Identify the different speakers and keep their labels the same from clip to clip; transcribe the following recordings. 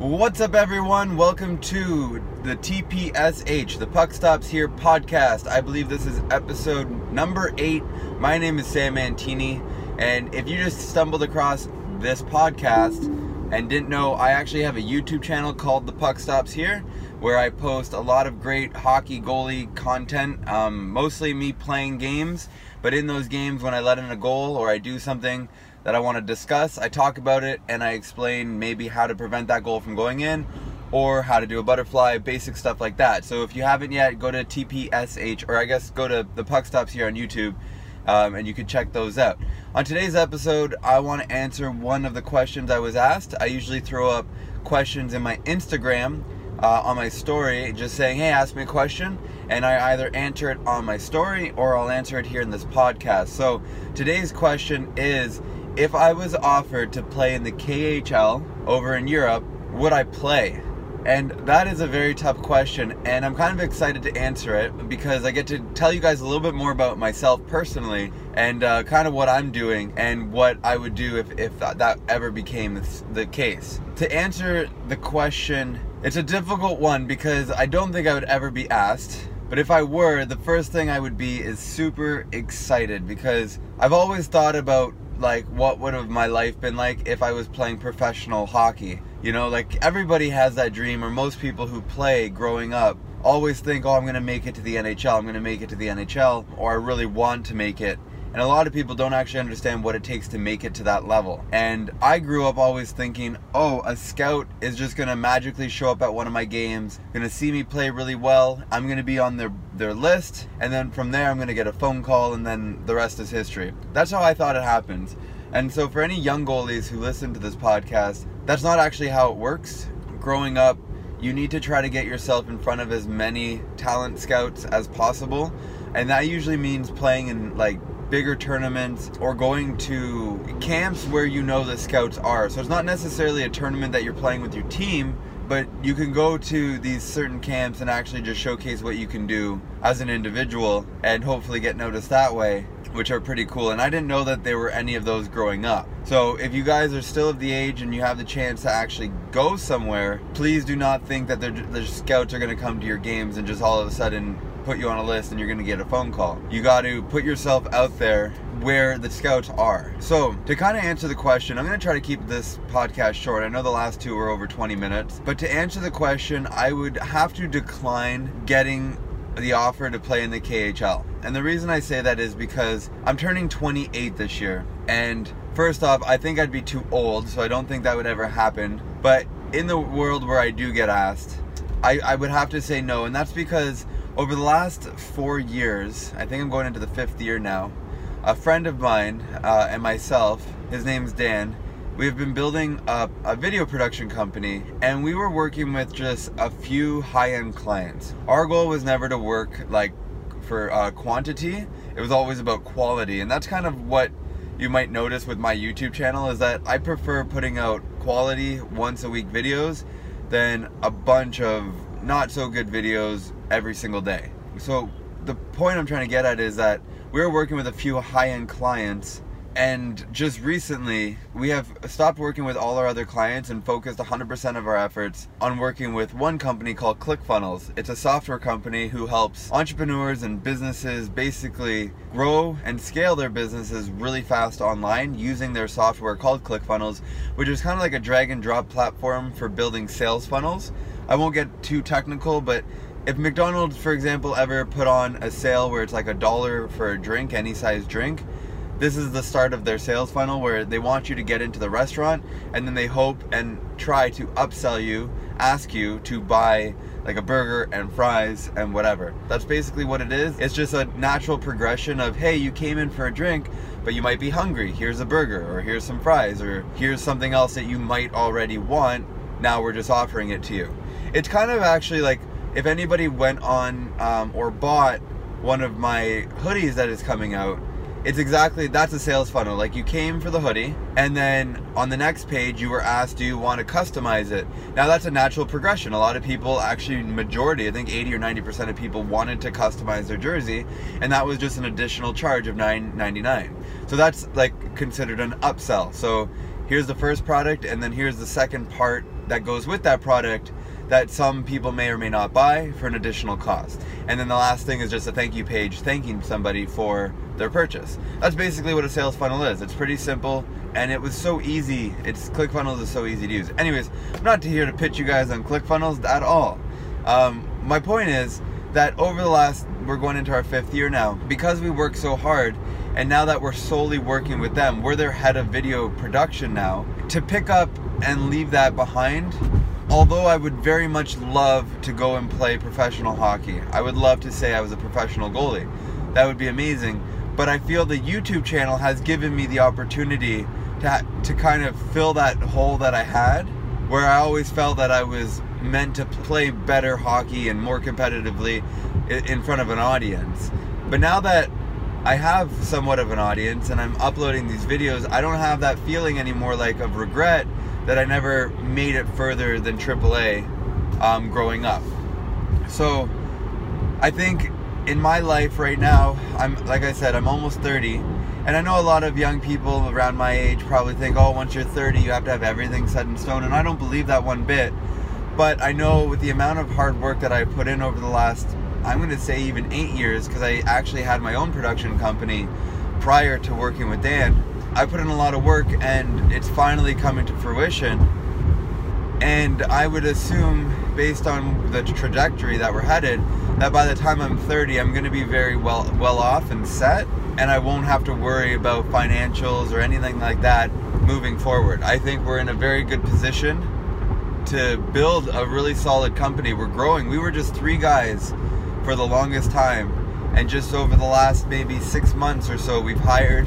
Speaker 1: What's up, everyone? Welcome to the TPSH, the Puck Stops Here podcast. I believe this is episode number eight. My name is Sam Mantini, and if you just stumbled across this podcast and didn't know, I actually have a YouTube channel called The Puck Stops Here where I post a lot of great hockey goalie content, um, mostly me playing games. But in those games, when I let in a goal or I do something that I want to discuss, I talk about it and I explain maybe how to prevent that goal from going in or how to do a butterfly, basic stuff like that. So if you haven't yet, go to TPSH or I guess go to the Puck Stops here on YouTube. Um, and you can check those out. On today's episode, I want to answer one of the questions I was asked. I usually throw up questions in my Instagram uh, on my story just saying, hey, ask me a question. And I either answer it on my story or I'll answer it here in this podcast. So today's question is if I was offered to play in the KHL over in Europe, would I play? And that is a very tough question, and I'm kind of excited to answer it because I get to tell you guys a little bit more about myself personally and uh, kind of what I'm doing and what I would do if, if that ever became the case. To answer the question, it's a difficult one because I don't think I would ever be asked. But if I were, the first thing I would be is super excited because I've always thought about like what would have my life been like if I was playing professional hockey. You know, like everybody has that dream or most people who play growing up always think, "Oh, I'm going to make it to the NHL. I'm going to make it to the NHL," or I really want to make it. And a lot of people don't actually understand what it takes to make it to that level. And I grew up always thinking, oh, a scout is just gonna magically show up at one of my games, gonna see me play really well, I'm gonna be on their, their list, and then from there I'm gonna get a phone call, and then the rest is history. That's how I thought it happened. And so for any young goalies who listen to this podcast, that's not actually how it works. Growing up, you need to try to get yourself in front of as many talent scouts as possible. And that usually means playing in like bigger tournaments or going to camps where you know the scouts are. So it's not necessarily a tournament that you're playing with your team, but you can go to these certain camps and actually just showcase what you can do as an individual and hopefully get noticed that way, which are pretty cool. And I didn't know that there were any of those growing up. So if you guys are still of the age and you have the chance to actually go somewhere, please do not think that the scouts are going to come to your games and just all of a sudden put you on a list and you're gonna get a phone call. You got to put yourself out there where the scouts are. So, to kind of answer the question, I'm going to try to keep this podcast short. I know the last two were over 20 minutes, but to answer the question, I would have to decline getting the offer to play in the KHL. And the reason I say that is because I'm turning 28 this year. And first off, I think I'd be too old, so I don't think that would ever happen. But in the world where I do get asked, I, I would have to say no. And that's because over the last four years, I think I'm going into the fifth year now, a friend of mine uh, and myself, his name's Dan, we've been building a, a, video production company and we were working with just a few high-end clients. Our goal was never to work like for uh, quantity, it was always about quality and that's kind of what you might notice with my YouTube channel is that I prefer putting out quality once a week videos than a bunch of not so good videos every single day. So the point I'm trying to get at is that we're working with a few high-end clients and just recently we have stopped working with all our other clients and focused 100% of our efforts on working with one company called ClickFunnels. It's a software company who helps entrepreneurs and businesses basically grow and scale their businesses really fast online using their software called ClickFunnels, which is kind of like a drag and drop platform for building sales funnels. I won't get too technical, but if McDonald's, for example, ever put on a sale where it's like a dollar for a drink, any size drink, this is the start of their sales funnel where they want you to get into the restaurant and then they hope and try to upsell you, ask you to buy like a burger and fries and whatever. That's basically what it is. It's just a natural progression of, hey, you came in for a drink, but you might be hungry. Here's a burger, or here's some fries, or here's something else that you might already want. Now we're just offering it to you. It's kind of actually like if anybody went on um, or bought one of my hoodies that is coming out, it's exactly that's a sales funnel. Like you came for the hoodie, and then on the next page you were asked, do you want to customize it? Now that's a natural progression. A lot of people, actually, majority, I think 80 or 90 percent of people wanted to customize their jersey, and that was just an additional charge of 9.99. So that's like considered an upsell. So here's the first product, and then here's the second part that goes with that product that some people may or may not buy for an additional cost. And then the last thing is just a thank you page thanking somebody for their purchase. That's basically what a sales funnel is. It's pretty simple and it was so easy. It's ClickFunnels is so easy to use. Anyways, I'm not here to pitch you guys on ClickFunnels at all. Um, my point is that over the last, we're going into our fifth year now, because we work so hard, and now that we're solely working with them, we're their head of video production now, to pick up and leave that behind although I would very much love to go and play professional hockey, I would love to say I was a professional goalie. That would be amazing. But I feel the YouTube channel has given me the opportunity to, to kind of fill that hole that I had, where I always felt that I was meant to play better hockey and more competitively in front of an audience. But now that I have somewhat of an audience and I'm uploading these videos, I don't have that feeling anymore like of regret that I never made it further than AAA um, growing up. So I think in my life right now, I'm like I said, I'm almost 30, and I know a lot of young people around my age probably think, oh, once you're 30, you have to have everything set in stone, and I don't believe that one bit. But I know with the amount of hard work that I put in over the last, I'm going to say even eight years, because I actually had my own production company prior to working with Dan I put in a lot of work and it's finally coming to fruition. And I would assume, based on the trajectory that we're headed, that by the time I'm 30, I'm going to be very well well off and set, and I won't have to worry about financials or anything like that moving forward. I think we're in a very good position to build a really solid company. We're growing. We were just three guys for the longest time, and just over the last maybe six months or so, we've hired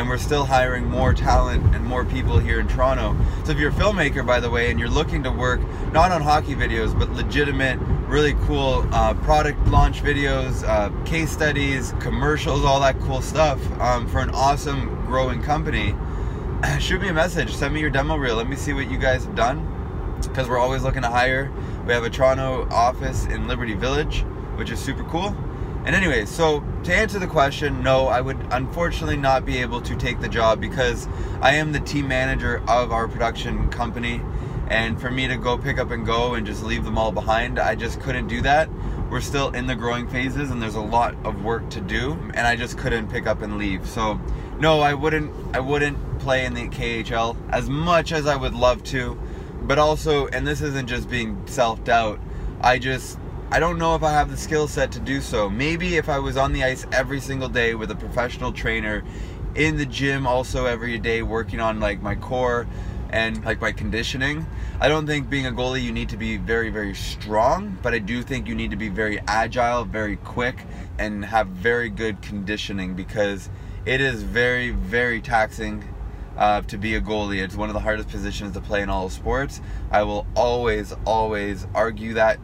Speaker 1: and we're still hiring more talent and more people here in Toronto. So if you're a filmmaker, by the way, and you're looking to work not on hockey videos, but legitimate, really cool uh, product launch videos, uh, case studies, commercials, all that cool stuff um, for an awesome growing company, shoot me a message. Send me your demo reel. Let me see what you guys have done because we're always looking to hire. We have a Toronto office in Liberty Village, which is super cool. And anyway, so to answer the question, no, I would unfortunately not be able to take the job because I am the team manager of our production company. And for me to go pick up and go and just leave them all behind, I just couldn't do that. We're still in the growing phases and there's a lot of work to do and I just couldn't pick up and leave. So no, I wouldn't I wouldn't play in the KHL as much as I would love to. But also, and this isn't just being self-doubt, I just I don't know if I have the skill set to do so. Maybe if I was on the ice every single day with a professional trainer, in the gym also every day working on like my core and like my conditioning. I don't think being a goalie you need to be very very strong, but I do think you need to be very agile, very quick and have very good conditioning because it is very very taxing uh, to be a goalie. It's one of the hardest positions to play in all sports. I will always always argue that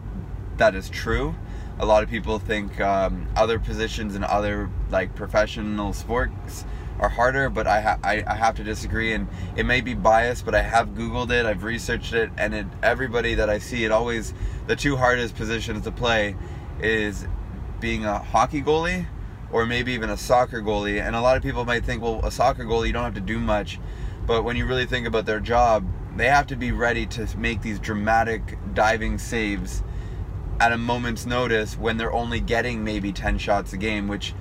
Speaker 1: that is true. A lot of people think um, other positions and other like professional sports are harder, but I, ha- I, I have to disagree. And it may be biased, but I have Googled it, I've researched it, and it, everybody that I see, it always the two hardest positions to play is being a hockey goalie or maybe even a soccer goalie. And a lot of people might think, well, a soccer goalie you don't have to do much, but when you really think about their job, they have to be ready to make these dramatic diving saves at a moment's notice when they're only getting maybe 10 shots a game, which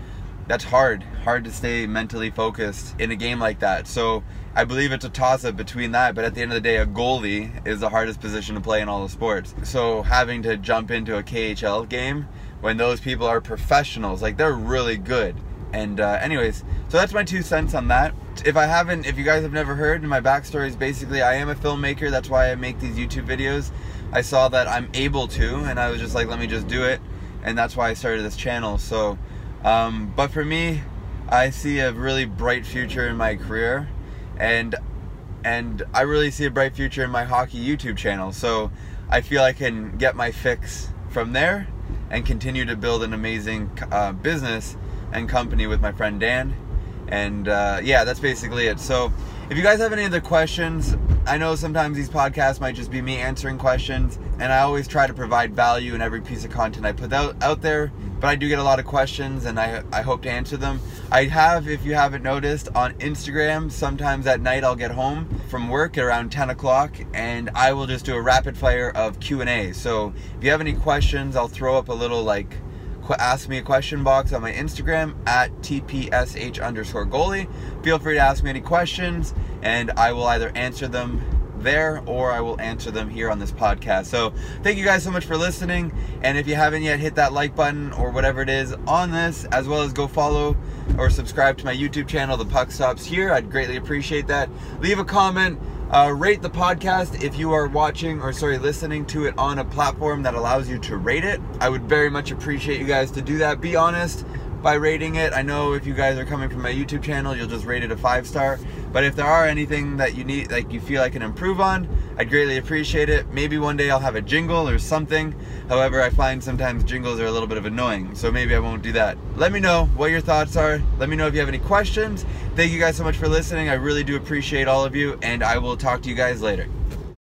Speaker 1: that's hard. Hard to stay mentally focused in a game like that. So I believe it's a toss up between that, but at the end of the day, a goalie is the hardest position to play in all the sports. So having to jump into a KHL game when those people are professionals, like they're really good. And uh, anyways, so that's my two cents on that. If I haven't, if you guys have never heard, my backstory is basically I am a filmmaker. That's why I make these YouTube videos. I saw that I'm able to, and I was just like, let me just do it, and that's why I started this channel. So, um, but for me, I see a really bright future in my career, and and I really see a bright future in my hockey YouTube channel. So I feel I can get my fix from there and continue to build an amazing uh, business and company with my friend Dan. And uh, yeah, that's basically it. So if you guys have any other questions, I know sometimes these podcasts might just be me answering questions, and I always try to provide value in every piece of content I put out, out there. but I do get a lot of questions and I, I hope to answer them. I have, if you haven't noticed, on Instagram, sometimes at night I'll get home from work at around 10 o'clock and I will just do a rapid fire of Q&A. So if you have any questions, I'll throw up a little like ask me a question box on my Instagram at tpsh underscore goalie. Feel free to ask me any questions and I will either answer them there or I will answer them here on this podcast. So thank you guys so much for listening. And if you haven't yet, hit that like button or whatever it is on this, as well as go follow or subscribe to my YouTube channel, The Puck Stops Here. I'd greatly appreciate that. Leave a comment. Uh, rate the podcast if you are watching or sorry listening to it on a platform that allows you to rate it. I would very much appreciate you guys to do that. Be honest by rating it. I know if you guys are coming from my YouTube channel, you'll just rate it a five star. But if there are anything that you need, like you feel I can improve on, I'd greatly appreciate it. Maybe one day I'll have a jingle or something. However, I find sometimes jingles are a little bit of annoying, so maybe I won't do that. Let me know what your thoughts are. Let me know if you have any questions. Thank you guys so much for listening. I really do appreciate all of you, and I will talk to you guys later.